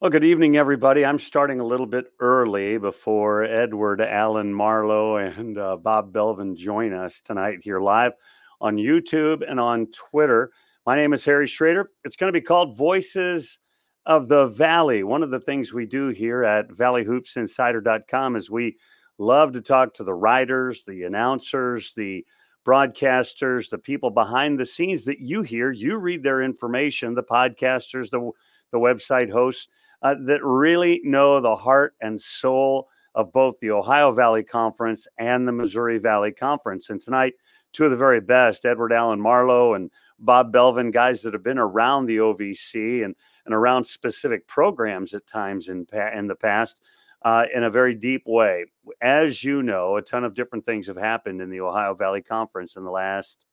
Well, good evening, everybody. I'm starting a little bit early before Edward Alan Marlowe and uh, Bob Belvin join us tonight here live on YouTube and on Twitter. My name is Harry Schrader. It's going to be called Voices of the Valley. One of the things we do here at valleyhoopsinsider.com is we love to talk to the writers, the announcers, the broadcasters, the people behind the scenes that you hear. You read their information, the podcasters, the, the website hosts uh, that really know the heart and soul of both the Ohio Valley Conference and the Missouri Valley Conference. And tonight, two of the very best, Edward Alan Marlowe and Bob Belvin, guys that have been around the OVC and, and around specific programs at times in, in the past uh, in a very deep way. As you know, a ton of different things have happened in the Ohio Valley Conference in the last,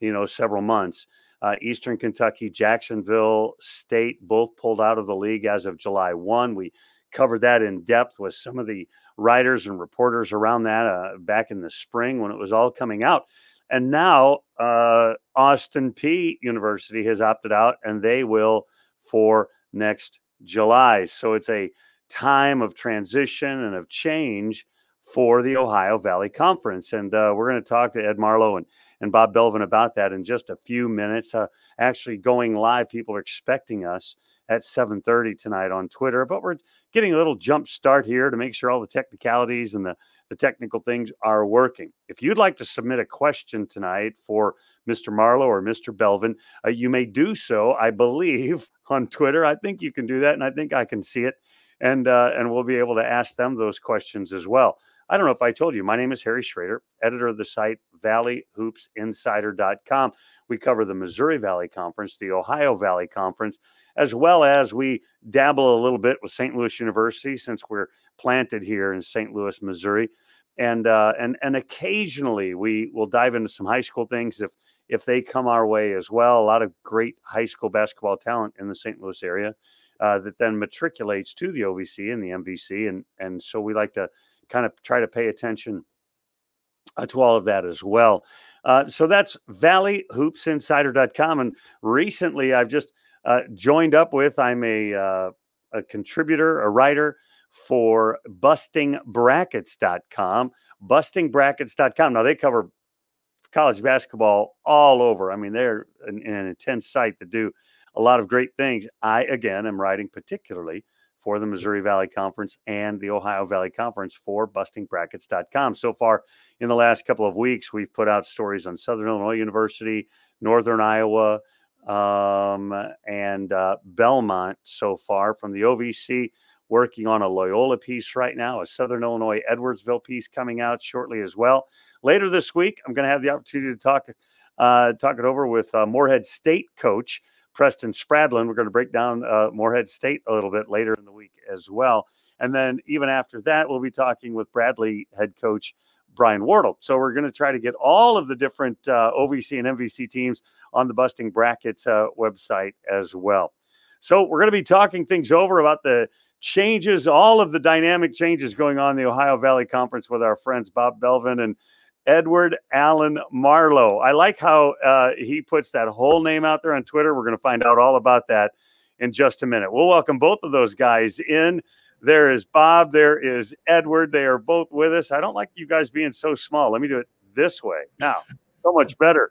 you know, several months. Uh, Eastern Kentucky, Jacksonville State both pulled out of the league as of July 1. We covered that in depth with some of the writers and reporters around that uh, back in the spring when it was all coming out. And now uh, Austin Peay University has opted out and they will for next July. So it's a time of transition and of change for the Ohio Valley Conference. And uh, we're going to talk to Ed Marlowe and, and Bob Belvin about that in just a few minutes. Uh, actually, going live, people are expecting us at 7.30 tonight on Twitter, but we're getting a little jump start here to make sure all the technicalities and the, the technical things are working. If you'd like to submit a question tonight for Mr. Marlowe or Mr. Belvin, uh, you may do so, I believe, on Twitter. I think you can do that, and I think I can see it. And, uh, and we'll be able to ask them those questions as well. I don't know if I told you, my name is Harry Schrader, editor of the site valleyhoopsinsider.com. We cover the Missouri Valley Conference, the Ohio Valley Conference, as well as we dabble a little bit with St. Louis University since we're planted here in St. Louis, Missouri. And uh, and and occasionally we will dive into some high school things if if they come our way as well. A lot of great high school basketball talent in the St. Louis area uh, that then matriculates to the OVC and the MVC, and and so we like to kind of try to pay attention uh, to all of that as well. Uh, so that's valleyhoopsinsider.com. And recently I've just uh, joined up with, I'm a, uh, a contributor, a writer for bustingbrackets.com. Bustingbrackets.com. Now they cover college basketball all over. I mean, they're an, an intense site that do a lot of great things. I, again, am writing particularly for the Missouri Valley Conference and the Ohio Valley Conference for bustingbrackets.com. So far in the last couple of weeks, we've put out stories on Southern Illinois University, Northern Iowa, um, and uh, Belmont so far from the OVC. Working on a Loyola piece right now, a Southern Illinois Edwardsville piece coming out shortly as well. Later this week, I'm going to have the opportunity to talk uh, talk it over with uh, Morehead State coach Preston Spradlin. We're going to break down uh, Morehead State a little bit later in the week as well. And then even after that, we'll be talking with Bradley head coach Brian Wardle. So we're going to try to get all of the different uh, OVC and MVC teams on the Busting Brackets uh, website as well. So we're going to be talking things over about the changes, all of the dynamic changes going on in the Ohio Valley Conference with our friends Bob Belvin and Edward Alan Marlowe. I like how uh, he puts that whole name out there on Twitter. We're going to find out all about that in just a minute. We'll welcome both of those guys in. There is Bob. There is Edward. They are both with us. I don't like you guys being so small. Let me do it this way. Now, so much better.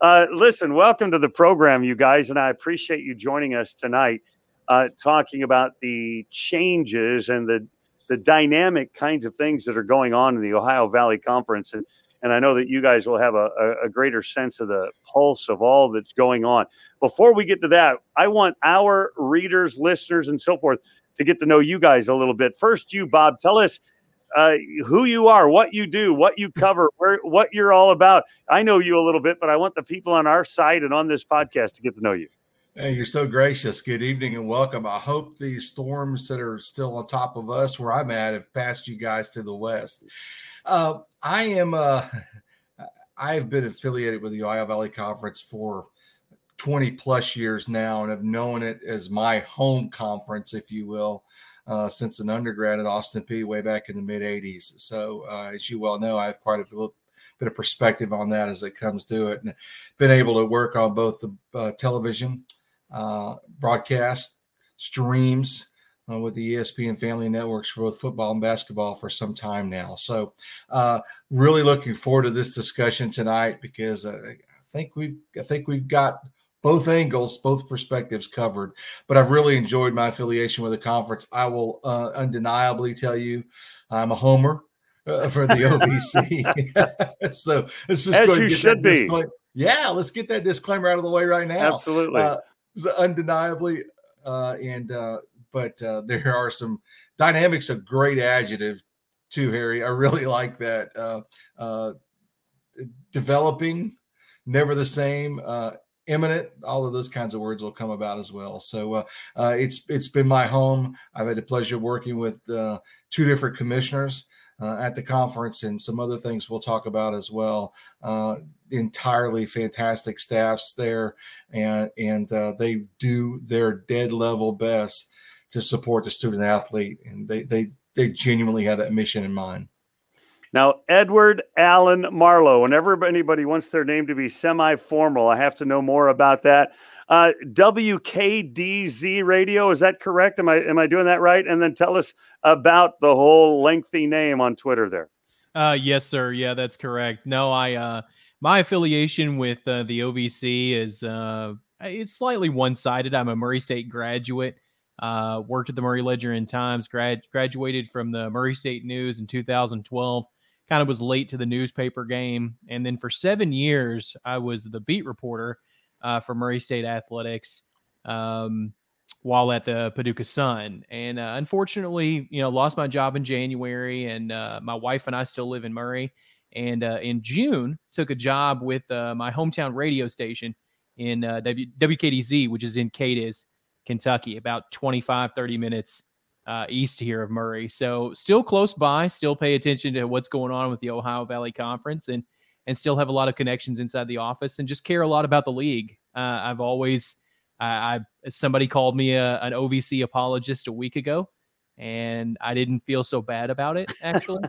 Uh, listen, welcome to the program, you guys, and I appreciate you joining us tonight, uh, talking about the changes and the the dynamic kinds of things that are going on in the Ohio Valley Conference. And and I know that you guys will have a, a, greater sense of the pulse of all that's going on. Before we get to that, I want our readers, listeners, and so forth to get to know you guys a little bit. First, you, Bob, tell us uh, who you are, what you do, what you cover, where, what you're all about. I know you a little bit, but I want the people on our site and on this podcast to get to know you. Hey, you're so gracious. Good evening and welcome. I hope these storms that are still on top of us where I'm at have passed you guys to the west. Uh, I am. Uh, I've been affiliated with the Ohio Valley Conference for 20 plus years now, and have known it as my home conference, if you will, uh, since an undergrad at Austin Peay way back in the mid 80s. So, uh, as you well know, I have quite a bit, bit of perspective on that as it comes to it, and been able to work on both the uh, television, uh, broadcast, streams, uh, with the ESPN family networks for both football and basketball for some time now. So, uh, really looking forward to this discussion tonight because I think we've I think we've got both angles, both perspectives covered. But I've really enjoyed my affiliation with the conference. I will uh, undeniably tell you, I'm a homer uh, for the OVC. so let's just As go you get should be. Yeah, let's get that disclaimer out of the way right now. Absolutely. Uh, undeniably, uh, and uh, but uh, there are some dynamics. A great adjective too, Harry. I really like that. Uh, uh, developing, never the same. Uh, imminent all of those kinds of words will come about as well so uh, uh, it's it's been my home i've had the pleasure of working with two different commissioners at the conference and some other things we'll talk about as well entirely fantastic staffs there and and uh, they do their dead level best to support the student athlete and they they they genuinely have that mission in mind Now, Edward Alan Marlowe, whenever anybody wants their name to be semi formal, I have to know more about that. Uh, WKDZ radio, is that correct? Am I am I doing that right? And then tell us about the whole lengthy name on Twitter there. Uh, yes, sir. Yeah, that's correct. No, I uh, my affiliation with uh, the OVC is uh, it's slightly one sided. I'm a Murray State graduate. Uh, worked at the Murray Ledger and Times. Grad graduated from the Murray State News in 2012. Kind of was late to the newspaper game, and then for seven years I was the beat reporter uh, for Murray State athletics. Um, while at the Paducah Sun. And uh, unfortunately, you know, lost my job in January, and uh, my wife and I still live in Murray. And uh, in June, took a job with uh, my hometown radio station in w- WKDZ, which is in Cadiz, Kentucky, about 25, 30 minutes uh, east here of Murray. So still close by, still pay attention to what's going on with the Ohio Valley Conference and and still have a lot of connections inside the office and just care a lot about the league. I've always I, I somebody called me a, an OVC apologist a week ago, and I didn't feel so bad about it actually.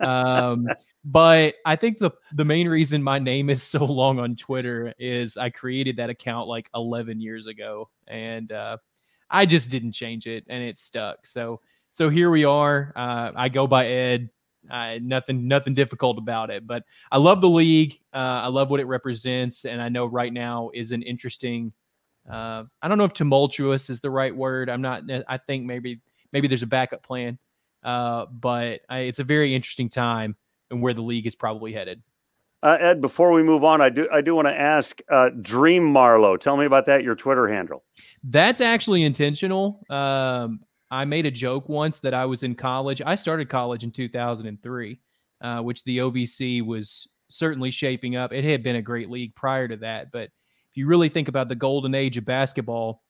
um, but I think the the main reason my name is so long on Twitter is I created that account like 11 years ago, and uh, I just didn't change it, and it stuck. So so here we are. Uh, I go by Ed. Uh, nothing nothing difficult about it, but I love the league. Uh, I love what it represents, and I know right now is an interesting uh, I don't know if tumultuous is the right word. I'm not. I think maybe maybe there's a backup plan, uh, but I, it's a very interesting time and where the league is probably headed. Uh, Ed, before we move on, I do I do want to ask uh, Dream Marlowe. Tell me about that. Your Twitter handle. That's actually intentional. Um, I made a joke once that I was in college. I started college in 2003, uh, which the OVC was certainly shaping up. It had been a great league prior to that, but if you really think about the golden age of basketball,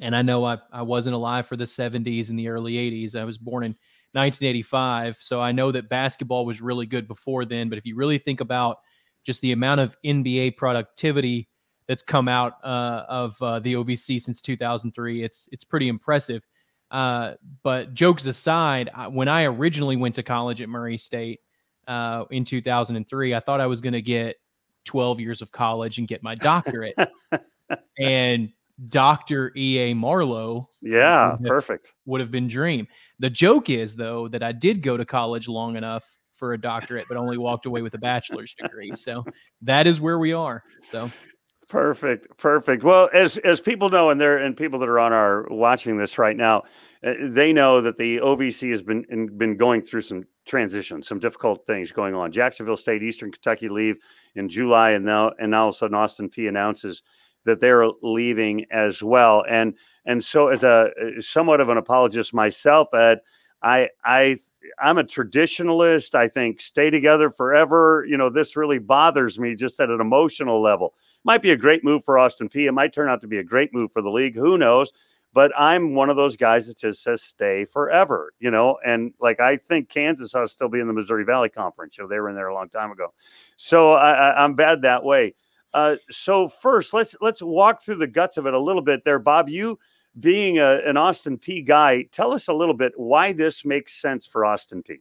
and I know I, I wasn't alive for the 70s and the early 80s. I was born in 1985. So I know that basketball was really good before then. But if you really think about just the amount of NBA productivity that's come out uh, of uh, the OVC since 2003, it's it's pretty impressive. Uh, but jokes aside, when I originally went to college at Murray State uh, in 2003, I thought I was going to get 12 years of college and get my doctorate. and Dr. E.A. Marlowe. Yeah, would have, perfect. Would have been dream. The joke is though that I did go to college long enough for a doctorate, but only walked away with a bachelor's degree. So that is where we are. So perfect, perfect. Well, as as people know, and they're and people that are on our watching this right now, uh, they know that the OVC has been in, been going through some transition, some difficult things going on. Jacksonville State, Eastern Kentucky leave in July, and now and now all of a sudden Austin Peay announces that they're leaving as well. And and so as a somewhat of an apologist myself, Ed, I I I'm a traditionalist. I think stay together forever. You know, this really bothers me just at an emotional level. Might be a great move for Austin Peay. It might turn out to be a great move for the league. Who knows? But I'm one of those guys that just says stay forever, you know. And like I think Kansas ought to still be in the Missouri Valley Conference. You know, they were in there a long time ago. So I, I, I'm bad that way. Uh, so first, let's let's walk through the guts of it a little bit there, Bob. You being a, an Austin Peay guy, tell us a little bit why this makes sense for Austin Peay.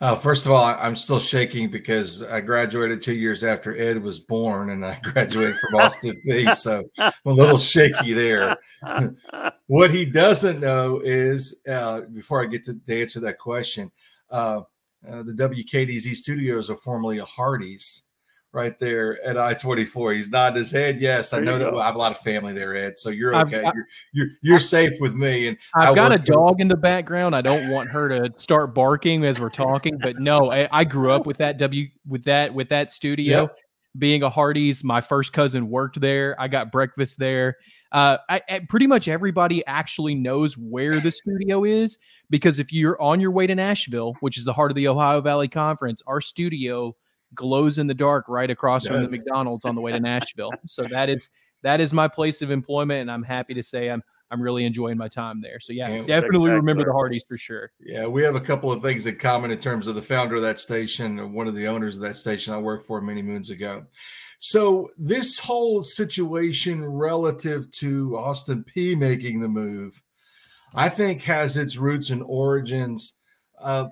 Uh, first of all, I'm still shaking because I graduated two years after Ed was born, and I graduated from Austin Peay. so I'm a little shaky there. what he doesn't know is, uh, before I get to, to answer that question, uh, uh the WKDZ studios are formerly a Hardee's, right there at I twenty four. He's nodding his head. Yes, I know that. Well, I have a lot of family there, Ed. So you're okay. I've, you're, you're you're safe with me. And I've got a dog in the background. I don't want her to start barking as we're talking, but no, I, I grew up with that W with that with that studio. Yep. Being a Hardee's, my first cousin worked there. I got breakfast there. Uh, I, I, pretty much everybody actually knows where the studio is because if you're on your way to Nashville, which is the heart of the Ohio Valley Conference, our studio glows in the dark right across yes. from the McDonald's on the way to Nashville. so that is that is my place of employment, and I'm happy to say I'm I'm really enjoying my time there. So yeah, and definitely remember the Hardee's for sure. Yeah, we have a couple of things in common in terms of the founder of that station, one of the owners of that station I worked for many moons ago. So this whole situation relative to Austin Peay making the move, I think has its roots and origins. Uh,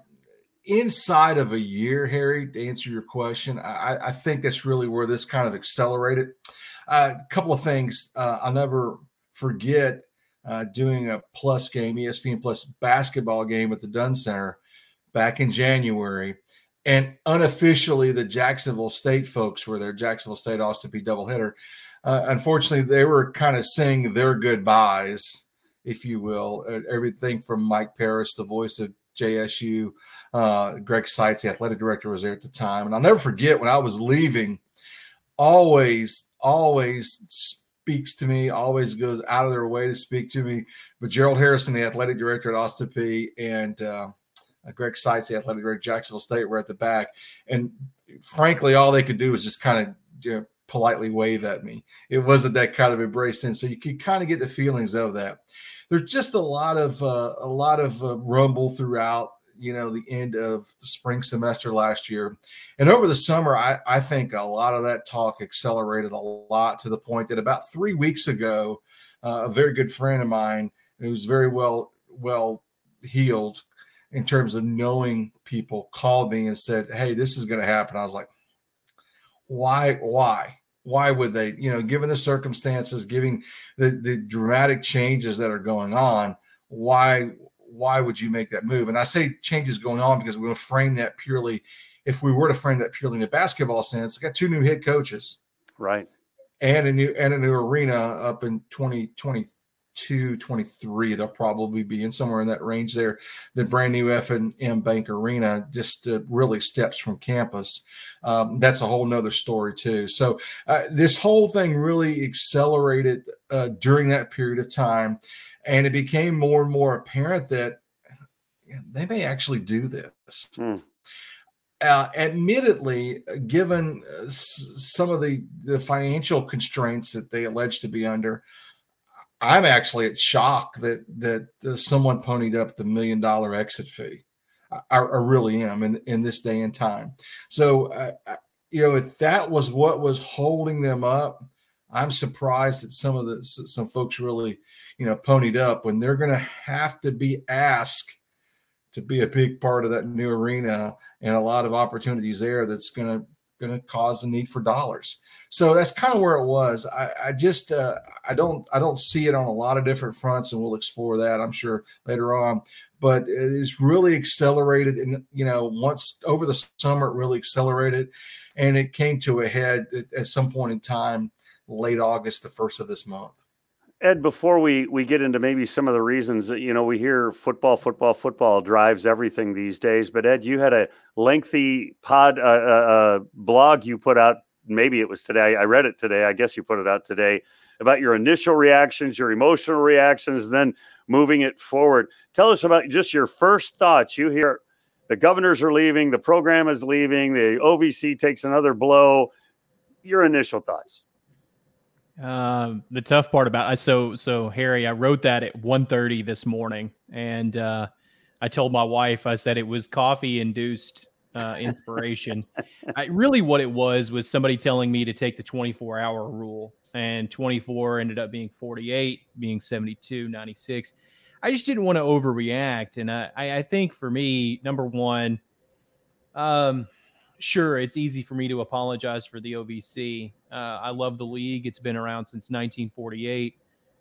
inside of a year, Harry, to answer your question, I, I think that's really where this kind of accelerated. Uh, a couple of things uh, I'll never forget uh, doing a plus game, ESPN Plus basketball game at the Dunn Center back in January. And unofficially, the Jacksonville State folks were there, Jacksonville State Austin Peay doubleheader. Uh, unfortunately, they were kind of saying their goodbyes, if you will. Uh, everything from Mike Paris, the voice of JSU. Uh, Greg Seitz, the athletic director, was there at the time. And I'll never forget when I was leaving, always, always speaks to me, always goes out of their way to speak to me. But Gerald Harrison, the athletic director at Austin Peay, and uh, Greg Seitz, the athletic director at Jacksonville State, were at the back. And frankly, all they could do was just kind of you know, politely wave at me. It wasn't that kind of embrace. So you could kind of get the feelings of that there's just a lot of uh, a lot of uh, rumble throughout you know the end of the spring semester last year and over the summer I, I think a lot of that talk accelerated a lot to the point that about three weeks ago uh, a very good friend of mine who's very well well heeled in terms of knowing people called me and said hey this is going to happen i was like why why why would they you know given the circumstances giving the the dramatic changes that are going on why why would you make that move? And i say changes going on because we're going to frame that purely if we were to frame that purely in a basketball sense I got two new head coaches. Right. And a new and a new arena up in 2020 22, 23. They'll probably be in somewhere in that range there. The brand new F and M Bank Arena just uh, really steps from campus. Um, that's a whole nother story too. So uh, this whole thing really accelerated uh, during that period of time, and it became more and more apparent that they may actually do this. Hmm. Uh, admittedly, given uh, s- some of the, the financial constraints that they allege to be under, I'm actually at shock that that uh, someone ponied up the million dollar exit fee. I, I, really am in in this day and time. So, uh, you know, if that was what was holding them up, I'm surprised that some of the some folks really, you know, ponied up when they're going to have to be asked to be a big part of that new arena and a lot of opportunities there. That's going to going to cause the need for dollars. So that's kind of where it was. I, I just uh, I don't I don't see it on a lot of different fronts, and we'll explore that I'm sure later on. But it's really accelerated, and you know, once over the summer, it really accelerated, and it came to a head at, at some point in time, late August, the first of this month. Ed, before we, we get into maybe some of the reasons that, you know, we hear football, football, football drives everything these days. But Ed, you had a lengthy pod uh, uh, uh, blog you put out. Maybe it was today. I read it today. I guess you put it out today about your initial reactions, your emotional reactions, then moving it forward. Tell us about just your first thoughts. You hear the governors are leaving, the program is leaving, the OVC takes another blow. Your initial thoughts. Um, the tough part about I so so Harry, I wrote that at 1.30 this morning, and uh, I told my wife, I said it was coffee induced uh, inspiration. I, really, what it was was somebody telling me to take the 24 hour rule, and 24 ended up being 48, being 72, 96. I just didn't want to overreact, and I, I think for me, number one, Um, sure, it's easy for me to apologize for the OVC. Uh, I love the league. It's been around since 1948.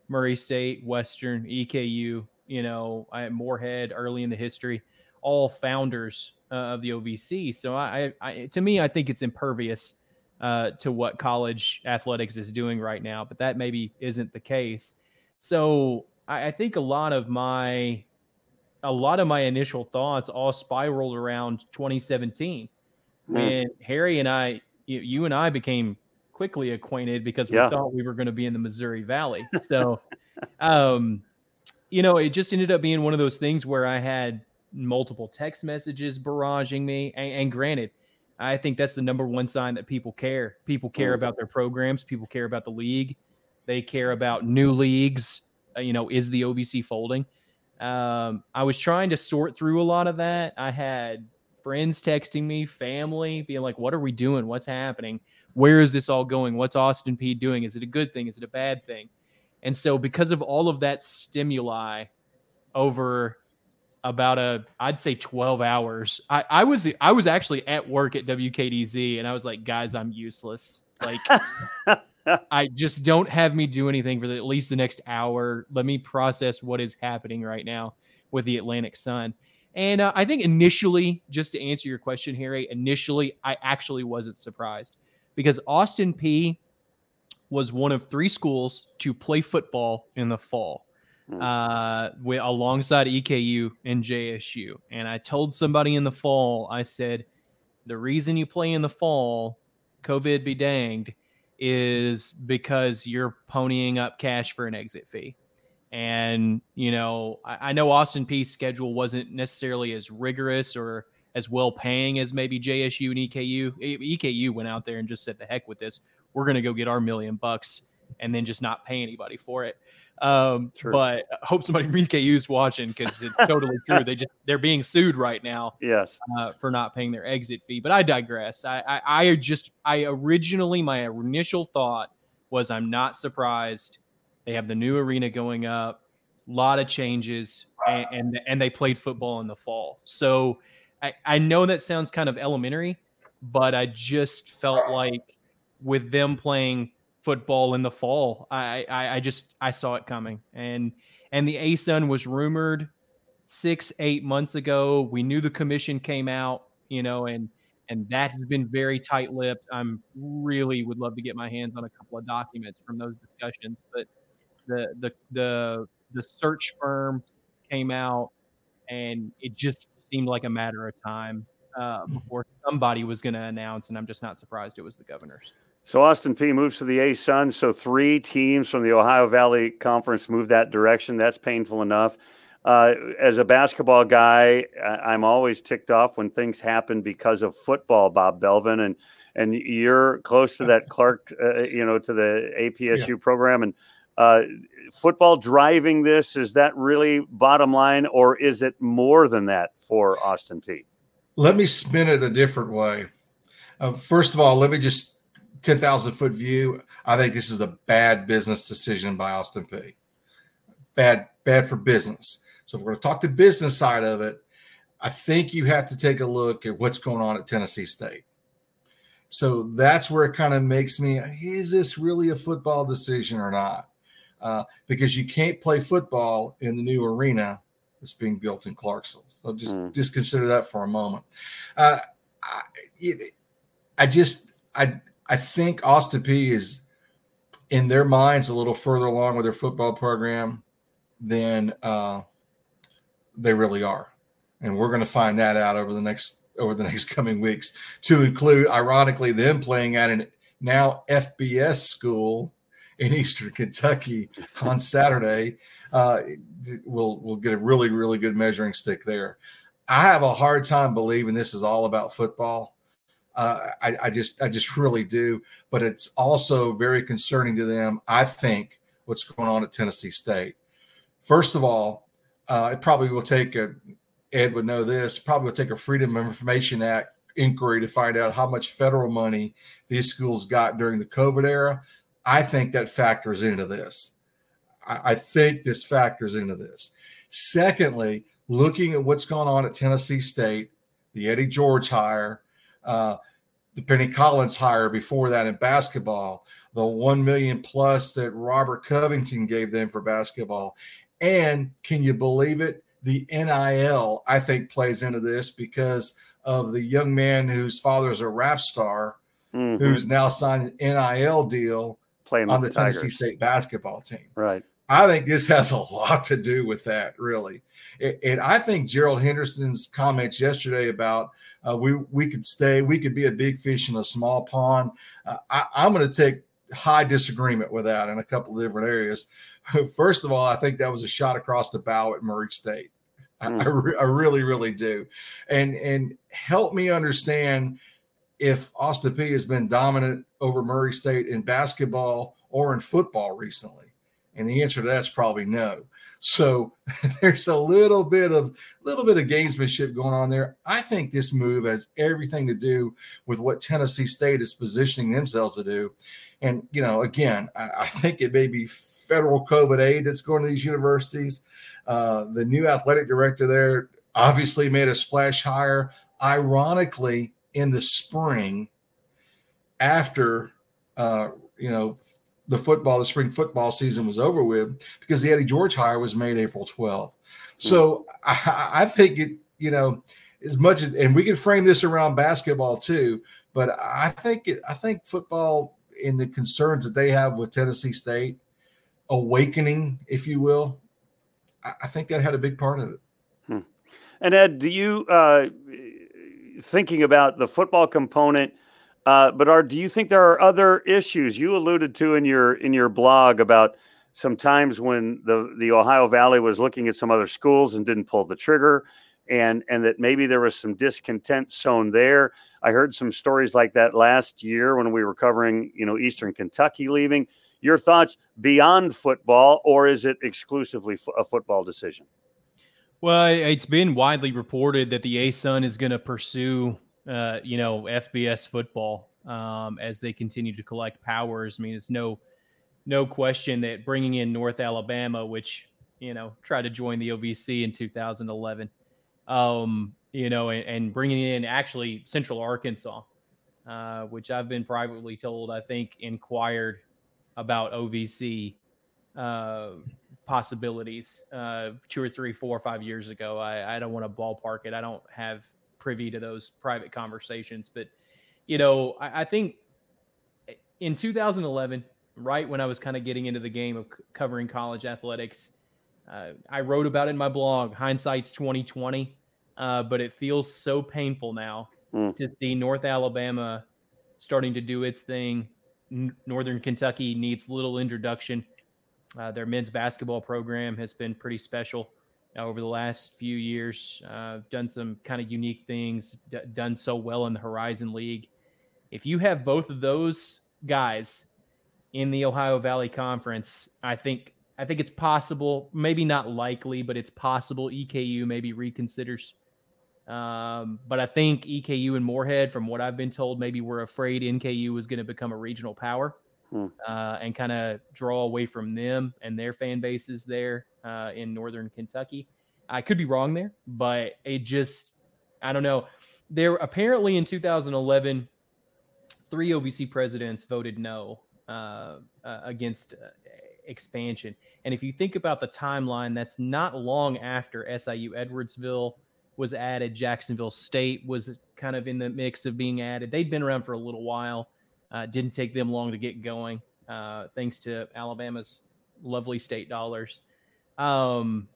Murray State, Western, EKU, you know, I, Morehead early in the history, all founders uh, of the OVC. So I, I, to me, I think it's impervious uh, to what college athletics is doing right now, but that maybe isn't the case. So I, I think a lot of my a lot of my initial thoughts all spiraled around 2017 mm. Harry and I, you, you, and I became quickly acquainted because we yeah. thought we were going to be in the Missouri Valley. So, um, you know, it just ended up being one of those things where I had multiple text messages barraging me. And, and granted, I think that's the number one sign that people care. People care mm. about their programs. People care about the league. They care about new leagues. Uh, you know, is the OVC folding? Um, I was trying to sort through a lot of that. I had friends texting me, family being like, "What are we doing? What's happening? Where is this all going? What's Austin Peay doing? Is it a good thing? Is it a bad thing?" And so, because of all of that stimuli over about a I'd say 12 hours. I, I was I was actually at work at WKDZ and I was like, guys, I'm useless. Like I just don't have me do anything for the, at least the next hour. Let me process what is happening right now with the Atlantic Sun. And uh, I think initially, just to answer your question, Harry, initially I actually wasn't surprised because Austin Peay was one of three schools to play football in the fall. Hmm. uh, with, alongside EKU and JSU. And I told somebody in the fall, I said, the reason you play in the fall, COVID be danged, is because you're ponying up cash for an exit fee. And, you know, I, I know Austin Peay's schedule wasn't necessarily as rigorous or as well paying as maybe JSU and EKU. EKU went out there and just said, the heck with this. We're going to go get our million bucks and then just not pay anybody for it. Um, but I hope somebody from EKU's watching because it's totally true. They just they're being sued right now. Yes, uh, for not paying their exit fee. But I digress. I, I I just I originally my initial thought was I'm not surprised. They have the new arena going up, a lot of changes, and, and and they played football in the fall. So I I know that sounds kind of elementary, but I just felt like with them playing football in the fall. I, I, I just I saw it coming, and and the ASUN was rumored six eight months ago. We knew the commission came out, you know, and and that has been very tight lipped. I'm really would love to get my hands on a couple of documents from those discussions, but the the the the search firm came out, and it just seemed like a matter of time uh, hmm. before somebody was going to announce, and I'm just not surprised it was the governors. So Austin Peay moves to the ASUN. So three teams from the Ohio Valley Conference move that direction. That's painful enough. Uh, as a basketball guy, I'm always ticked off when things happen because of football, Bob Belvin, and and you're close to that Clark, uh, you know, to the APSU yeah. program, and uh, football driving this. Is that really bottom line, or is it more than that for Austin Peay? Let me spin it a different way. Uh, first of all, let me just 10,000 foot view, I think this is a bad business decision by Austin Peay. Bad, bad for business. So if we're going to talk the business side of it, I think you have to take a look at what's going on at Tennessee State. So that's where it kind of makes me is this really a football decision or not? Uh, because you can't play football in the new arena that's being built in Clarksville. So just mm. just consider that for a moment. Uh, I, it, I just I I think Austin Peay is in their minds a little further along with their football program than uh, they really are, and we're going to find that out over the next over the next coming weeks. To include, ironically, them playing at an now FBS school in Eastern Kentucky on Saturday. Uh, we'll we'll get a really really good measuring stick there. I have a hard time believing this is all about football. Uh, I, I, just, I just really do. But it's also very concerning to them. I think what's going on at Tennessee State. First of all, uh, it probably will take a. Ed would know this. Probably will take a Freedom of Information Act inquiry to find out how much federal money these schools got during the COVID era. I think that factors into this. I, I think this factors into this. Secondly, looking at what's going on at Tennessee State the Eddie George hire, uh, the Penny Collins hire before that in basketball, the one million plus that Robert Covington gave them for basketball, and can you believe it? The NIL I think plays into this because of the young man whose father is a rap star, mm-hmm. who's now signed an NIL deal Playing on the, the Tennessee State basketball team. Right. I think this has a lot to do with that, really. And I think Gerald Henderson's comments yesterday about uh, we we could stay, we could be a big fish in a small pond. Uh, I, I'm going to take high disagreement with that in a couple of different areas. First of all, I think that was a shot across the bow at Murray State. Mm. I, I, re- I really, really do. And and help me understand if Austin Peay has been dominant over Murray State in basketball or in football recently. And the answer to that's probably no. So there's a little bit of little bit of gamesmanship going on there. I think this move has everything to do with what Tennessee State is positioning themselves to do. And you know, again, I, I think it may be federal COVID aid that's going to these universities. Uh, the new athletic director there obviously made a splash hire. Ironically, in the spring, after uh, you know the football, the spring football season was over with because the Eddie George hire was made April 12th. So I, I think it, you know, as much as, and we can frame this around basketball too, but I think it, I think football in the concerns that they have with Tennessee State awakening, if you will, I, I think that had a big part of it. Hmm. And Ed, do you, uh, thinking about the football component, uh, but are do you think there are other issues you alluded to in your in your blog about some times when the the Ohio Valley was looking at some other schools and didn't pull the trigger, and and that maybe there was some discontent sown there. I heard some stories like that last year when we were covering you know Eastern Kentucky leaving. Your thoughts beyond football, or is it exclusively a football decision? Well, it's been widely reported that the ASUN is going to pursue uh, you know, FBS football um, as they continue to collect powers. I mean, it's no no question that bringing in North Alabama, which you know tried to join the OVC in 2011, um, you know, and, and, bringing in actually Central Arkansas, uh, which I've been privately told I think inquired about OVC uh, possibilities uh, two or three, four or five years ago. I, I don't want to ballpark it. I don't have privy to those private conversations. But, you know, I, I think in 2011, right when I was kind of getting into the game of c- covering college athletics, uh, I wrote about it in my blog, Hindsight's 2020. Uh, but it feels so painful now mm. to see North Alabama starting to do its thing. N- Northern Kentucky needs little introduction. Uh, their men's basketball program has been pretty special over the last few years. Uh, done some kind of unique things, d- done so well in the Horizon League. If you have both of those guys in the Ohio Valley Conference, I think I think it's possible, maybe not likely, but it's possible EKU maybe reconsiders. Um, but I think EKU and Morehead, from what I've been told, maybe we're afraid NKU was going to become a regional power hmm. uh, and kind of draw away from them and their fan bases there uh, in northern Kentucky. I could be wrong there, but it just I don't know. There apparently in 2011, three OVC presidents voted no uh, uh, against uh, expansion. And if you think about the timeline, that's not long after SIU Edwardsville was added. Jacksonville State was kind of in the mix of being added. They'd been around for a little while. Uh, didn't take them long to get going, uh, thanks to Alabama's lovely state dollars. Um,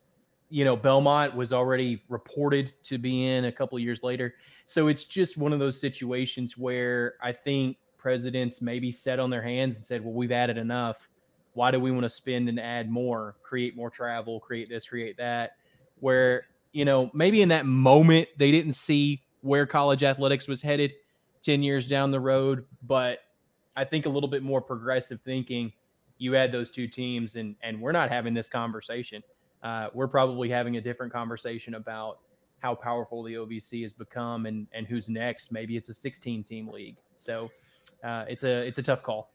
you know, Belmont was already reported to be in a couple years later. So it's just one of those situations where I think presidents maybe sat on their hands and said, well, we've added enough. Why do we want to spend and add more, create more travel, create this, create that? Where, you know, maybe in that moment they didn't see where college athletics was headed 10 years down the road. But I think a little bit more progressive thinking you add those two teams, and and we're not having this conversation. Uh, we're probably having a different conversation about how powerful the OVC has become and and who's next. Maybe it's a 16 team league. So uh, it's a it's a tough call.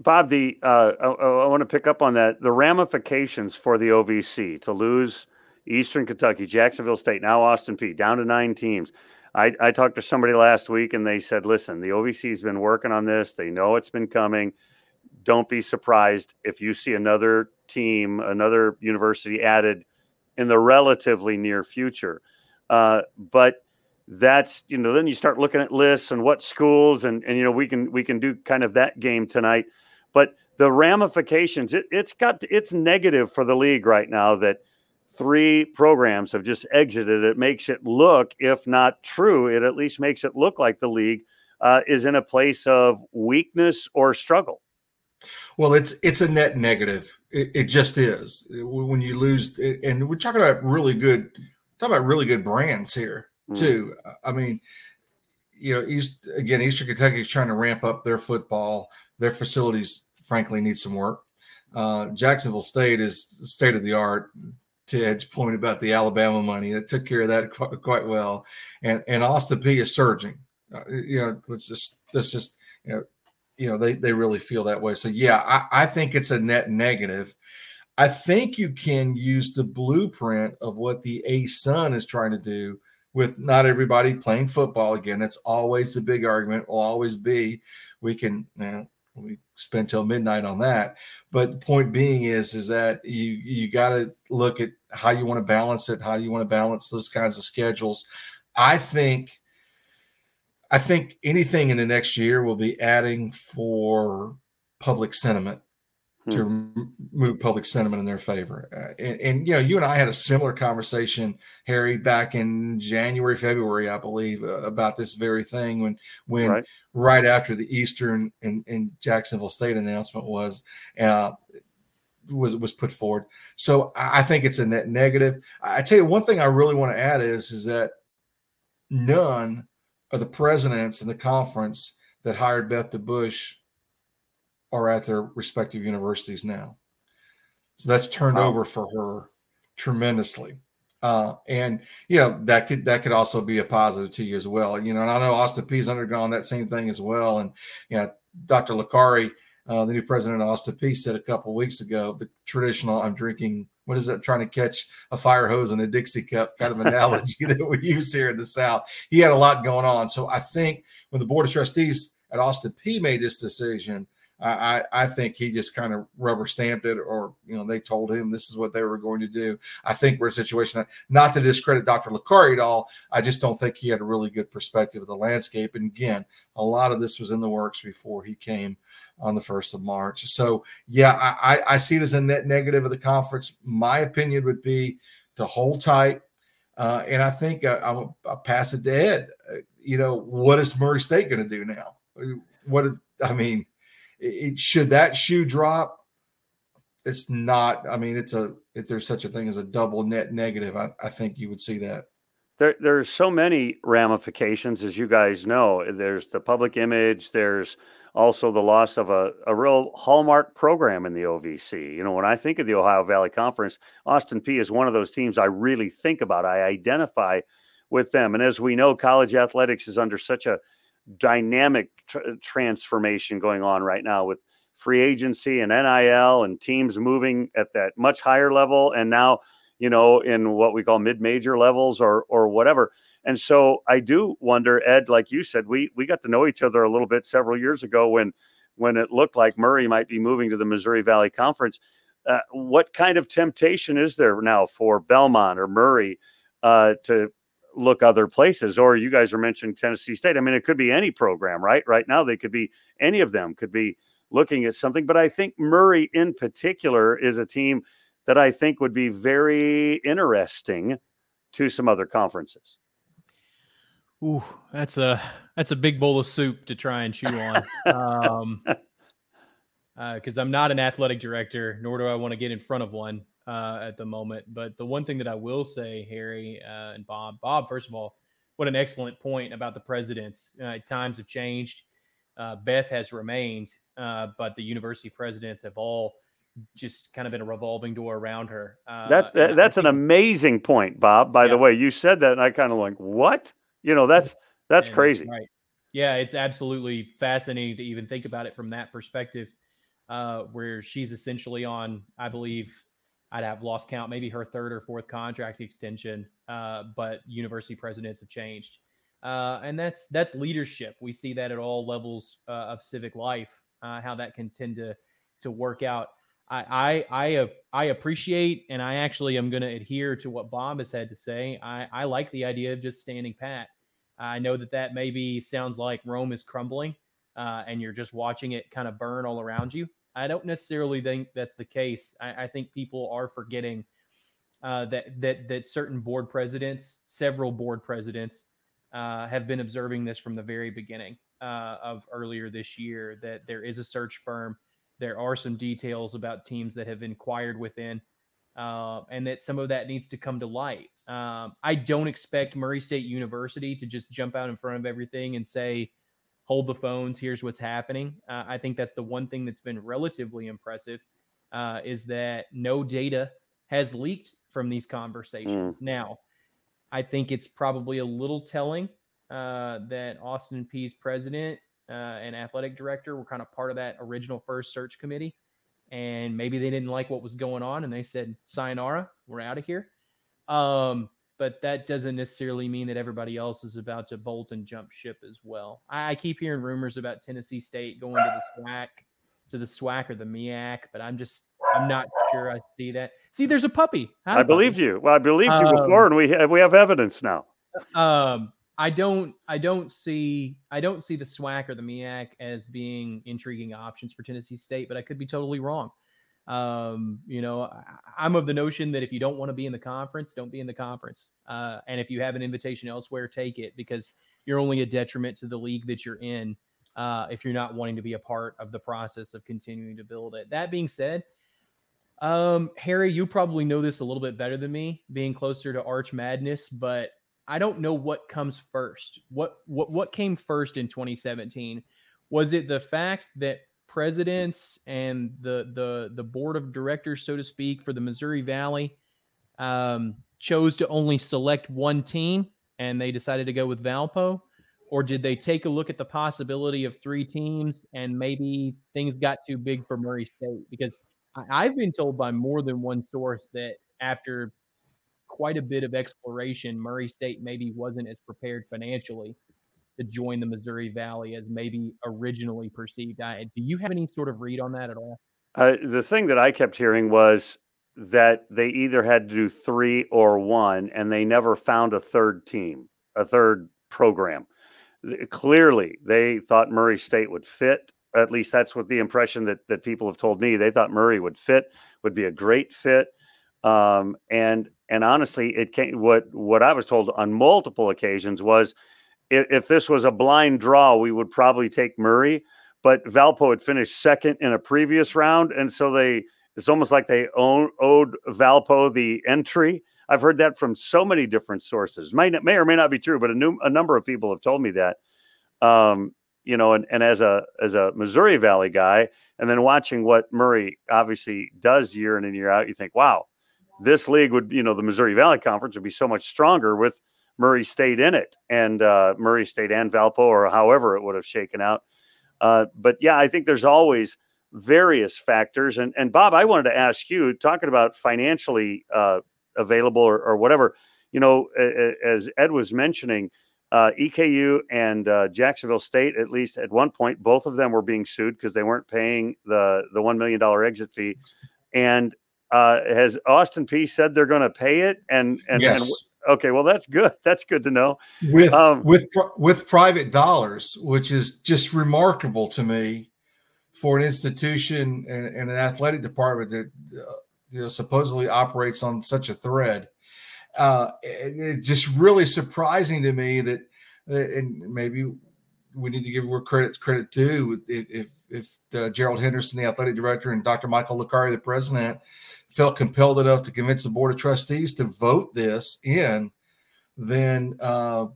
Bob, the uh, I, I want to pick up on that. The ramifications for the OVC to lose, Eastern Kentucky, Jacksonville State, now Austin Peay, down to nine teams. I, I talked to somebody last week and they said, listen, the OVC's been working on this. They know it's been coming. Don't be surprised if you see another team, another university added in the relatively near future. Uh, but that's you know then you start looking at lists and what schools and and you know we can we can do kind of that game tonight but the ramifications it, it's got it's negative for the league right now that three programs have just exited. It makes it look if not true it at least makes it look like the league uh, is in a place of weakness or struggle. Well it's it's a net negative. It, it just is. When you lose and we're talking about really good talking about really good brands here mm. too. I mean you know east again eastern kentucky is trying to ramp up their football. Their facilities frankly need some work. Uh, jacksonville state is state of the art Ed's point about the Alabama money that took care of that quite, well, and and Austin Peay is surging. Uh, you know, let's just let's just you know, you know they they really feel that way. So yeah, I, I think it's a net negative. I think you can use the blueprint of what the ASUN is trying to do with not everybody playing football again. That's always the big argument. Will always be. We can you know, we spend till midnight on that. But the point being is, is that you you got to look at how you want to balance it, how you want to balance those kinds of schedules. I think, I think anything in the next year will be adding for public sentiment. To move public sentiment in their favor. Uh, and, and, you know, you and I had a similar conversation, Harry, back in January, February, I believe, uh, about this very thing when when right, right after the Eastern and, and, Jacksonville State announcement was. Uh, was was put forward. So I think it's a net negative. I tell you one thing I really want to add is is that none of the presidents in the conference that hired Beth DeBauche are at their respective universities now. So that's turned wow. over for her tremendously. Uh, and you know that could that could also be a positive to you as well. You know, and I know Austin Peay has undergone that same thing as well. And you know, Dr. Licari, uh, the new president of Austin Peay, said a couple weeks ago the traditional "I'm drinking." What is that? Trying to catch a fire hose in a Dixie cup kind of analogy that we use here in the South. He had a lot going on, so I think when the board of trustees at Austin Peay made this decision I, I think he just kind of rubber stamped it, or you know, they told him this is what they were going to do. I think we're in a situation that, not to discredit Dr. Licari at all. I just don't think he had a really good perspective of the landscape. And again, a lot of this was in the works before he came on the first of March. So yeah, I, I see it as a net negative of the conference. My opinion would be to hold tight. Uh, and I think uh, I'll, I'll, pass it to Ed. Uh, you know, what is Murray State going to do now? What I mean, it, should that shoe drop, it's not. I mean, it's a if there's such a thing as a double net negative, I, I think you would see that. There, there's so many ramifications, as you guys know. There's the public image. There's also the loss of a, a real hallmark program in the OVC. You know, when I think of the Ohio Valley Conference, Austin Peay is one of those teams I really think about. I identify with them. And as we know, college athletics is under such a dynamic tr- transformation going on right now with free agency and NIL and teams moving at that much higher level and now you know in what we call mid-major levels or or whatever. And so I do wonder Ed like you said we we got to know each other a little bit several years ago when when it looked like Murray might be moving to the Missouri Valley Conference. Uh, what kind of temptation is there now for Belmont or Murray uh, to look other places. Or you guys are mentioning Tennessee State. I mean, it could be any program, right? Right now, they could be any of them could be looking at something. But I think Murray in particular is a team that I think would be very interesting to some other conferences. Ooh, that's a that's a big bowl of soup to try and chew on. um, because uh, I'm not an athletic director, nor do I want to get in front of one uh, at the moment. But the one thing that I will say, Harry uh, and Bob, Bob, first of all, what an excellent point about the presidents. Uh, times have changed. Uh, Beth has remained, uh, but the university presidents have all just kind of been a revolving door around her. Uh, that, that that's think, an amazing point, Bob. By yeah. the way, you said that, and I kind of like what? You know, that's that's and crazy. That's right. Yeah, it's absolutely fascinating to even think about it from that perspective, where she's essentially on, I believe, I'd have lost count, maybe her third or fourth contract extension. Uh, but university presidents have changed, uh, and that's that's leadership. We see that at all levels uh, of civic life, uh, how that can tend to to work out. I I I, I appreciate, and I actually am going to adhere to what Bob has had to say. I I like the idea of just standing pat. I know that that maybe sounds like Rome is crumbling, uh, and you're just watching it kind of burn all around you. I don't necessarily think that's the case. I, I think people are forgetting uh, that that that certain board presidents, several board presidents, uh, have been observing this from the very beginning uh, of earlier this year. That there is a search firm. There are some details about teams that have inquired within, uh, and that some of that needs to come to light. Um, I don't expect Murray State University to just jump out in front of everything and say, hold the phones. Here's what's happening. Uh, I think that's the one thing that's been relatively impressive uh, is that no data has leaked from these conversations. Mm. Now, I think it's probably a little telling uh, that Austin Peay's president uh, and athletic director were kind of part of that original first search committee. And maybe they didn't like what was going on and they said, Sayonara, we're out of here. Um, but that doesn't necessarily mean that everybody else is about to bolt and jump ship as well. I, I keep hearing rumors about Tennessee State going to the SWAC, to the SWAC or the MEAC, but I'm just I'm not sure I see that. See, there's a puppy. I believe you. Well, I believed you before, um, and we have, we have evidence now. Um, I don't I don't see I don't see the SWAC or the MEAC as being intriguing options for Tennessee State, but I could be totally wrong. Um, you know, I, am of the notion that if you don't want to be in the conference, don't be in the conference. Uh, and if you have an invitation elsewhere, take it because you're only a detriment to the league that you're in uh, if you're not wanting to be a part of the process of continuing to build it. That being said, um, Harry, you probably know this a little bit better than me, being closer to Arch Madness, but I don't know what comes first. What what what came first in 2017? Was it the fact that presidents and the the the board of directors, so to speak, for the Missouri Valley um, chose to only select one team and they decided to go with Valpo? Or did they take a look at the possibility of three teams and maybe things got too big for Murray State? Because I've been told by more than one source that after quite a bit of exploration, Murray State maybe wasn't as prepared financially to join the Missouri Valley as maybe originally perceived. I, do you have any sort of read on that at all? Uh, the thing that I kept hearing was that they either had to do three or one, and they never found a third team, a third program. Clearly, they thought Murray State would fit. At least that's what the impression that that people have told me. They thought Murray would fit, would be a great fit. Um, and and honestly, it came. What what I was told on multiple occasions was if, this was a blind draw, we would probably take Murray. But Valpo had finished second in a previous round, and so they it's almost like they own, owed Valpo the entry. I've heard that from so many different sources. May may or may not be true, but a, new, a number of people have told me that. Um, you know, and, and as a as a Missouri Valley guy, and then watching what Murray obviously does year in and year out, you think, wow, this league would, you know, the Missouri Valley Conference would be so much stronger with Murray State in it, and uh, Murray State and Valpo, or however it would have shaken out. Uh, but yeah, I think there's always various factors. And and Bob, I wanted to ask you, talking about financially uh, available or, or, whatever, you know, as Ed was mentioning, uh, EKU and uh, Jacksonville State, at least at one point, both of them were being sued because they weren't paying the the one million dollar exit fee. And uh, has Austin Peay said they're going to pay it? And and, yes. and Okay, well that's good. That's good to know. With um, with with private dollars, which is just remarkable to me for an institution and, and an athletic department that uh, you know supposedly operates on such a thread. Uh, it, it's just really surprising to me that, and maybe we need to give where credit credit due. If if if Gerald Henderson, the athletic director, and Dr. Michael Licari, the president, felt compelled enough to convince the board of trustees to vote this in, then uh,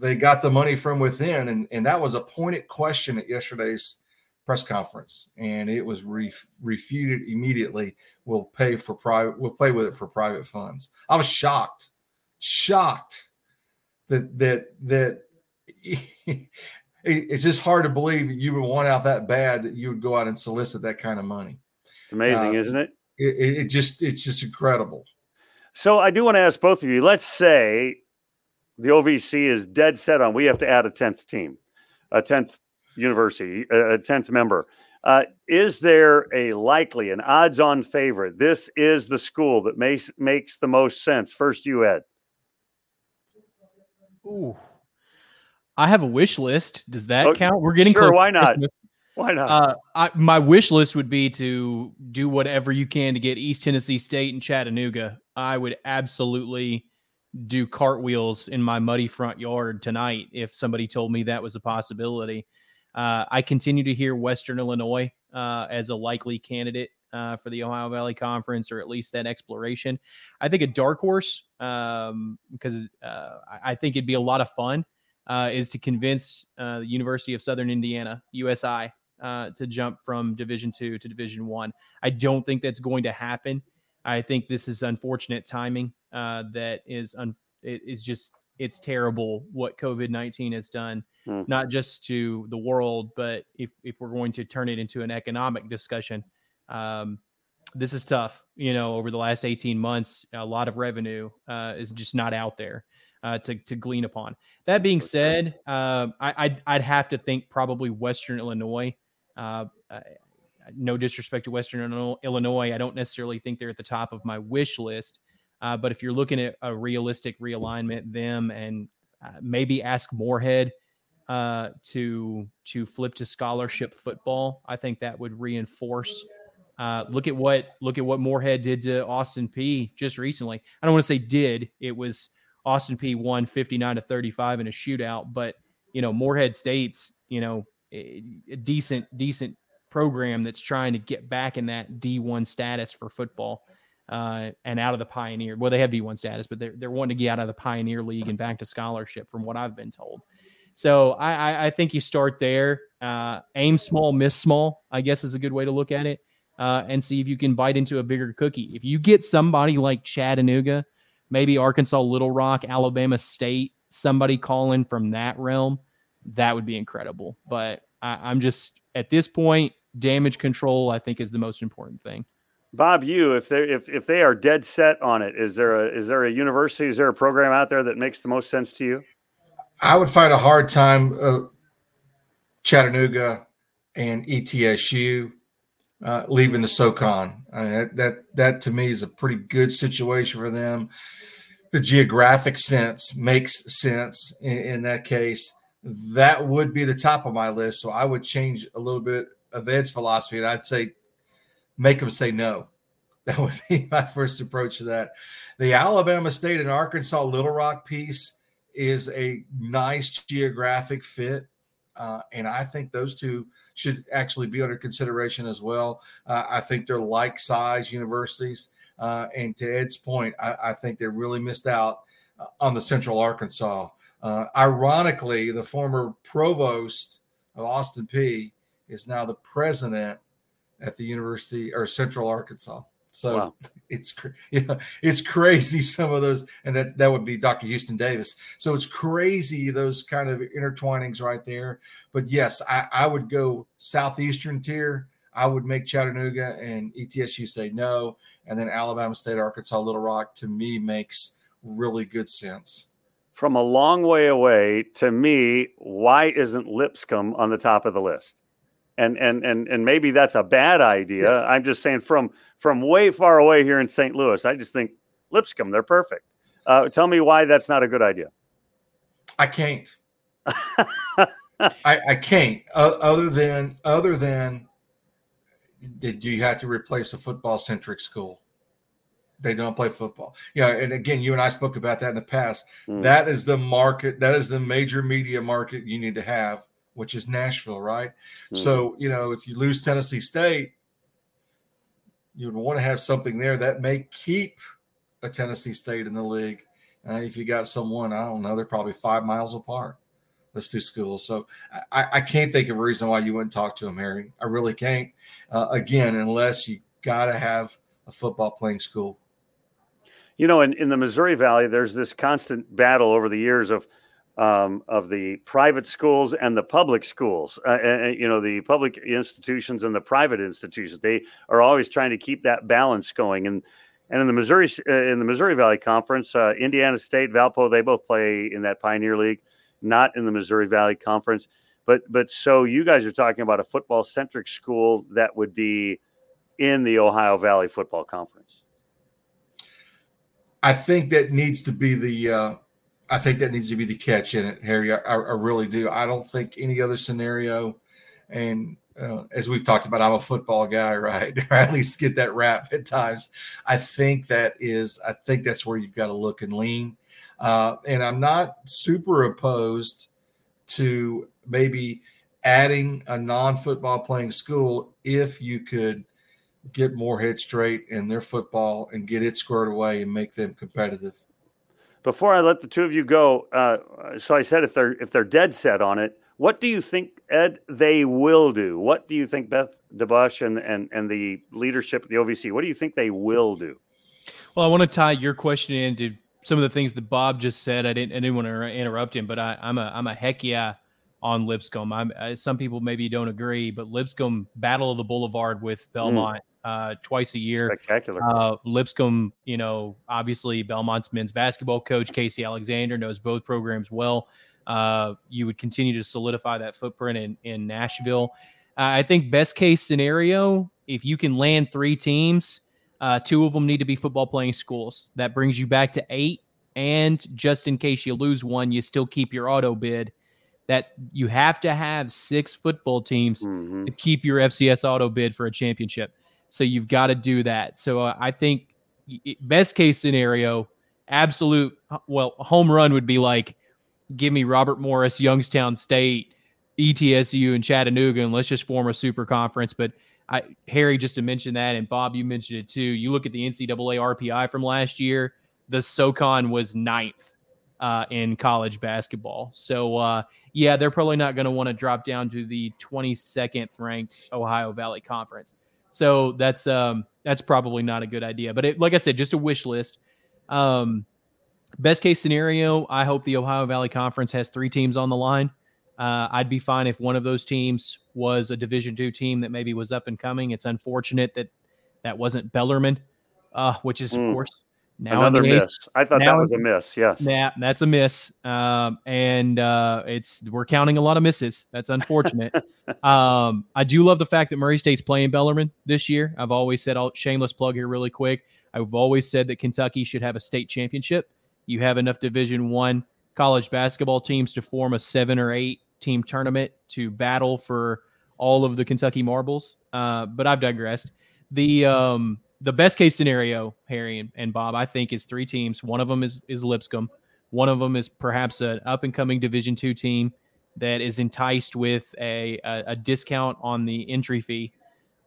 they got the money from within, and and that was a pointed question at yesterday's press conference, and it was ref- refuted immediately. We'll pay for private. We'll play with it for private funds. I was shocked, shocked that that that. it's just hard to believe that you would want out that bad that you would go out and solicit that kind of money. It's amazing, uh, isn't it? It, it just it's just incredible. So I do want to ask both of you. Let's say the OVC is dead set on we have to add a tenth team, a tenth university, a tenth member. Uh, is there a likely, an odds-on favorite? This is the school that makes makes the most sense. First, you Ed. Ooh, I have a wish list. Does that oh, count? We're getting sure, close. Why not? Christmas. Why not? Uh, I, my wish list would be to do whatever you can to get East Tennessee State and Chattanooga. I would absolutely do cartwheels in my muddy front yard tonight if somebody told me that was a possibility. Uh, I continue to hear Western Illinois uh, as a likely candidate uh, for the Ohio Valley Conference, or at least that exploration. I think a dark horse, um, because uh, I think it'd be a lot of fun, uh, is to convince uh, the University of Southern Indiana (USI) uh, to jump from Division Two to Division One. I. I don't think that's going to happen. I think this is unfortunate timing. Uh, that is un- it is just it's terrible what COVID nineteen has done, mm. not just to the world, but if if we're going to turn it into an economic discussion, um, this is tough. You know, over the last eighteen months, a lot of revenue uh, is just not out there. Uh, to to glean upon. That being said, uh, I, I'd, I'd have to think probably Western Illinois uh, no disrespect to Western Illinois, I don't necessarily think they're at the top of my wish list. Uh, but if you're looking at a realistic realignment, them and uh, maybe ask Morehead uh, to to flip to scholarship football, I think that would reinforce. Uh, look at what look at what Morehead did to Austin Peay just recently. I don't want to say did. It was Austin Peay won 59 to 35 in a shootout, but you know Morehead State's you know a decent decent program that's trying to get back in that D1 status for football uh, and out of the Pioneer. Well, they have D1 status, but they're they're wanting to get out of the Pioneer League and back to scholarship, from what I've been told. So I, I think you start there. Uh, aim small, miss small. I guess is a good way to look at it, uh, and see if you can bite into a bigger cookie. If you get somebody like Chattanooga, maybe Arkansas, Little Rock, Alabama State, somebody calling from that realm, that would be incredible. But I, I'm just at this point, damage control. I think is the most important thing. Bob, you if they if if they are dead set on it, is there a is there a university, is there a program out there that makes the most sense to you? I would find a hard time uh, Chattanooga and ETSU uh, leaving the SoCon. I mean, that, that that to me is a pretty good situation for them. The geographic sense makes sense in, in that case that would be the top of my list. So I would change a little bit of Ed's philosophy, and I'd say make them say no. That would be my first approach to that. The Alabama State and Arkansas Little Rock piece is a nice geographic fit. Uh, and I think those two should actually be under consideration as well. Uh, I think they're like size universities. Uh, and to Ed's point, I, I, think they really missed out uh, on the Central Arkansas uh, ironically, the former provost of Austin Peay is now the president at the University or Central Arkansas. So wow. it's yeah, it's crazy some of those, and that that would be Dr. Houston Davis. So it's crazy those kind of intertwinings right there. But yes, I, I would go southeastern tier. I would make Chattanooga and ETSU say no, and then Alabama State, Arkansas, Little Rock to me makes really good sense from a long way away to me why isn't lipscomb on the top of the list? And and and and maybe that's a bad idea. Yeah. i'm just saying from from way far away here in st louis i just think lipscomb they're perfect. Uh, tell me why that's not a good idea. I can't. I, I can't. Uh, other than other than did you have to replace a football centric school they don't play football. Yeah, and again, you and I spoke about that in the past. Mm. That is the market. That is the major media market you need to have, which is Nashville, right? Mm. So you know, if you lose Tennessee State, you would want to have something there that may keep a Tennessee State in the league. Uh, if you got someone, I don't know, they're probably five miles apart. Those two schools. So I, I can't think of a reason why you wouldn't talk to them, Harry. I really can't. Uh, again, unless you got to have a football playing school you know, in, in the Missouri Valley, there's this constant battle over the years of um, of the private schools and the public schools. Uh, and, you know, the public institutions and the private institutions. They are always trying to keep that balance going. And and in the Missouri uh, in the Missouri Valley Conference, uh, Indiana State, Valpo, they both play in that Pioneer League, not in the Missouri Valley Conference. But but so you guys are talking about a football centric school that would be in the Ohio Valley Football Conference. I think that needs to be the uh, I think that needs to be the catch in it, Harry. I, I really do. I don't think any other scenario, and uh, as we've talked about, I'm a football guy, right? or at least get that rap at times. I think that is, I think that's where you've got to look and lean. Uh, and I'm not super opposed to maybe adding a non-football playing school if you could get Morehead straight in their football and get it squared away and make them competitive. Before I let the two of you go, uh, so I said if they're if they're dead set on it, what do you think, Ed, they will do? What do you think Beth DeBauche and, and, and the leadership of the OVC, what do you think they will do? Well, I want to tie your question into some of the things that Bob just said. I didn't, I didn't want to interrupt him, but I, am a, I'm a heck yeah on Lipscomb. I'm, I, some people maybe don't agree, but Lipscomb Battle of the Boulevard with Belmont mm. Uh, twice a year. Spectacular. Uh, Lipscomb, you know, obviously Belmont's men's basketball coach Casey Alexander knows both programs well uh, you would continue to solidify that footprint in, in Nashville. Uh, I think best case scenario, if you can land three teams, uh, two of them need to be football playing schools. That brings you back to eight. And just in case you lose one, you still keep your auto bid. That you have to have six football teams mm-hmm. to keep your FCS auto bid for a championship. So you've got to do that. So uh, I think best case scenario, absolute well home run would be like give me Robert Morris, Youngstown State, ETSU, and Chattanooga, and let's just form a super conference. But I, Harry, just to mention that, and Bob, you mentioned it too. You look at the NCAA RPI from last year. The SoCon was ninth uh, in college basketball. So uh, yeah, they're probably not going to want to drop down to the 22nd ranked Ohio Valley Conference. So that's um, that's probably not a good idea. But it, like I said, just a wish list. Um, Best case scenario, I hope the Ohio Valley Conference has three teams on the line. Uh, I'd be fine if one of those teams was a Division two team that maybe was up and coming. It's unfortunate that that wasn't Bellarmine, uh, which is mm. of course now another miss. I thought that was a miss. Yes, yeah, that's a miss. Um, and uh, it's we're counting a lot of misses. That's unfortunate. um, I do love the fact that Murray State's playing Bellarmine this year. I've always said, I'll shameless plug here really quick. I've always said that Kentucky should have a state championship you have enough Division One college basketball teams to form a seven or eight team tournament to battle for all of the Kentucky marbles. Uh, but I've digressed. The um, the best case scenario, Harry and, and, Bob, I think is three teams. One of them is is Lipscomb. One of them is perhaps an up and coming Division two team that is enticed with a, a, a discount on the entry fee,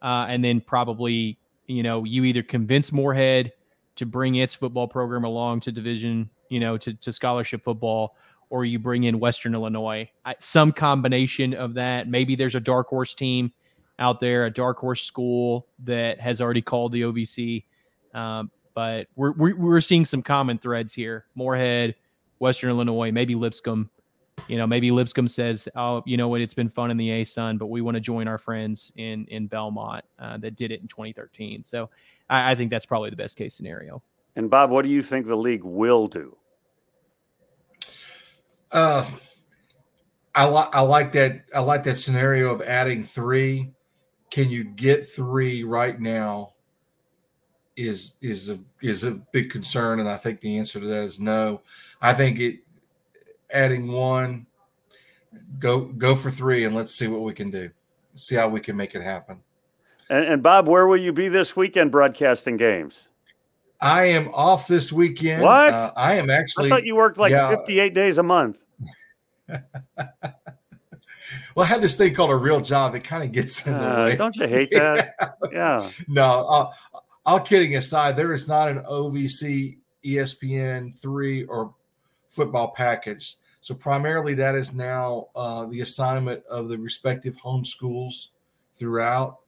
uh, and then probably you know you either convince Morehead to bring its football program along to division, you know, to, to scholarship football, or you bring in Western Illinois. I, some combination of that. Maybe there's a dark horse team out there, a dark horse school that has already called the OVC. Um, but we're, we're, we're seeing some common threads here. Morehead, Western Illinois, maybe Lipscomb. You know, maybe Lipscomb says, "Oh, you know what? It's been fun in the ASUN, but we want to join our friends in in Belmont uh, that did it in 2013." So I, I think that's probably the best case scenario. And Bob, what do you think the league will do? Uh, I like I like that I like that scenario of adding three. Can you get three right now? Is is a is a big concern, and I think the answer to that is no. I think it adding one, go go for three, and let's see what we can do. See how we can make it happen. And, and Bob, where will you be this weekend broadcasting games? I am off this weekend. What? Uh, I am actually. I thought you worked like yeah. 58 days a month. well, I had this thing called a real job. that kind of gets in the uh, way. Don't you hate that? yeah. yeah. No, all, all kidding aside, there is not an OVC ESPN three or football package. So primarily, that is now uh, the assignment of the respective home schools throughout.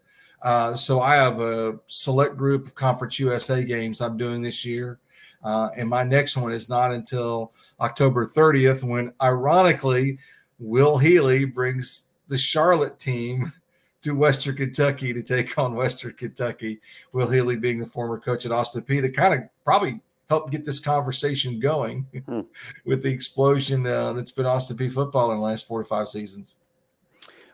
Uh, so I have a select group of Conference USA games I'm doing this year. Uh, and my next one is not until October 30th, when ironically, Will Healy brings the Charlotte team to Western Kentucky to take on Western Kentucky. Will Healy being the former coach at Austin Peay, that kind of probably helped get this conversation going hmm. with the explosion uh, that's been Austin Peay football in the last four to five seasons.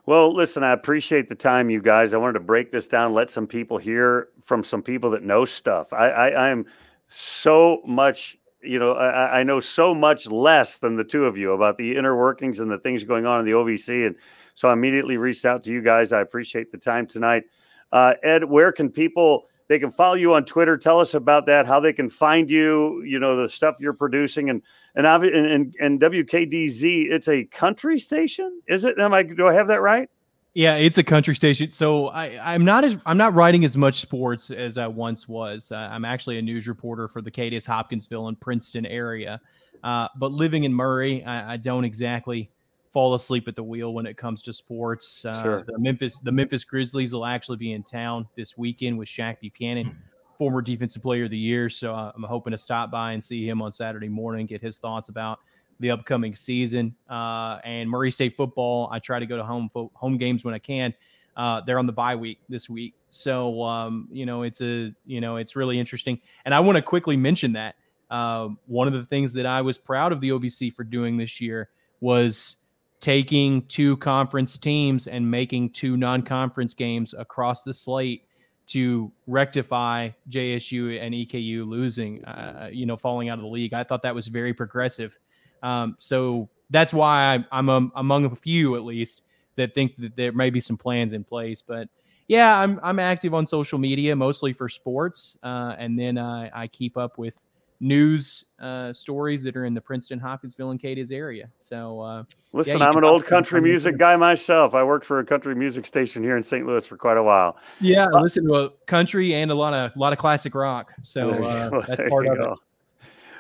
Well, listen, I appreciate the time, you guys. I wanted to break this down, let some people hear from some people that know stuff. I, I, I am so much, you know, I, I, know so much less than the two of you about the inner workings and the things going on in the OVC. And so I immediately reached out to you guys. I appreciate the time tonight. Uh, Ed, where can people? They can follow you on Twitter. Tell us about that. How they can find you. You know the stuff you're producing, and and and and WKDZ. It's a country station, is it? Am I? Do I have that right? Yeah, it's a country station. So I, I'm not as I'm not writing as much sports as I once was. Uh, I'm actually a news reporter for the Cadiz Hopkinsville and Princeton area. Uh, but living in Murray, I, I, don't exactly fall asleep at the wheel when it comes to sports. Uh, sure. The Memphis the Memphis Grizzlies will actually be in town this weekend with Shaq Buchanan, former Defensive Player of the Year. So uh, I'm hoping to stop by and see him on Saturday morning, get his thoughts about the upcoming season. Uh, and Murray State football, I try to go to home home games when I can. Uh, they're on the bye week this week, so um, you know it's a you know it's really interesting. And I want to quickly mention that uh, one of the things that I was proud of the OVC for doing this year was taking two conference teams and making two non-conference games across the slate to rectify JSU and EKU losing, uh, you know, falling out of the league. I thought that was very progressive um, so that's why I'm, I'm um, among a few, at least, that think that there may be some plans in place. But yeah, I'm I'm active on social media mostly for sports, uh, and then uh, I keep up with news uh, stories that are in the Princeton, Hopkinsville, and Cadiz area. So, uh, listen, yeah, I'm an old country music guy myself. I worked for a country music station here in St. Louis for quite a while. Yeah, I uh, listen to a country and a lot of a lot of classic rock. So uh, that's part of go. it.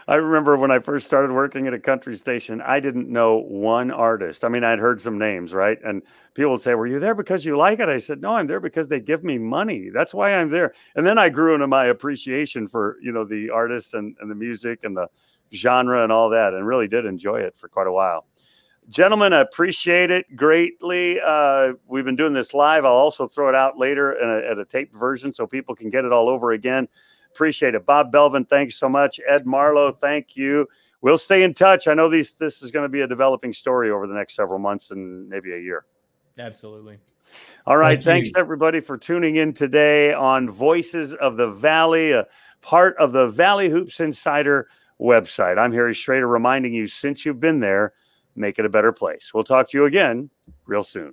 I remember when I first started working at a country station, I didn't know one artist. I mean, I'd heard some names, right? And people would say, Were you there because you like it? I said, No, I'm there because they give me money. That's why I'm there. And then I grew into my appreciation for, you know, the artists and, and the music and the genre and all that, and really did enjoy it for quite a while. Gentlemen, I appreciate it greatly. Uh, we've been doing this live. I'll also throw it out later a, at a taped version so people can get it all over again. Appreciate it. Bob Belvin, thanks so much. Ed Marlowe, thank you. We'll stay in touch. I know these this is going to be a developing story over the next several months and maybe a year. Absolutely. All right. Thank thanks you. everybody for tuning in today on Voices of the Valley, a part of the Valley Hoops Insider website. I'm Harry Schrader reminding you since you've been there, make it a better place. We'll talk to you again real soon.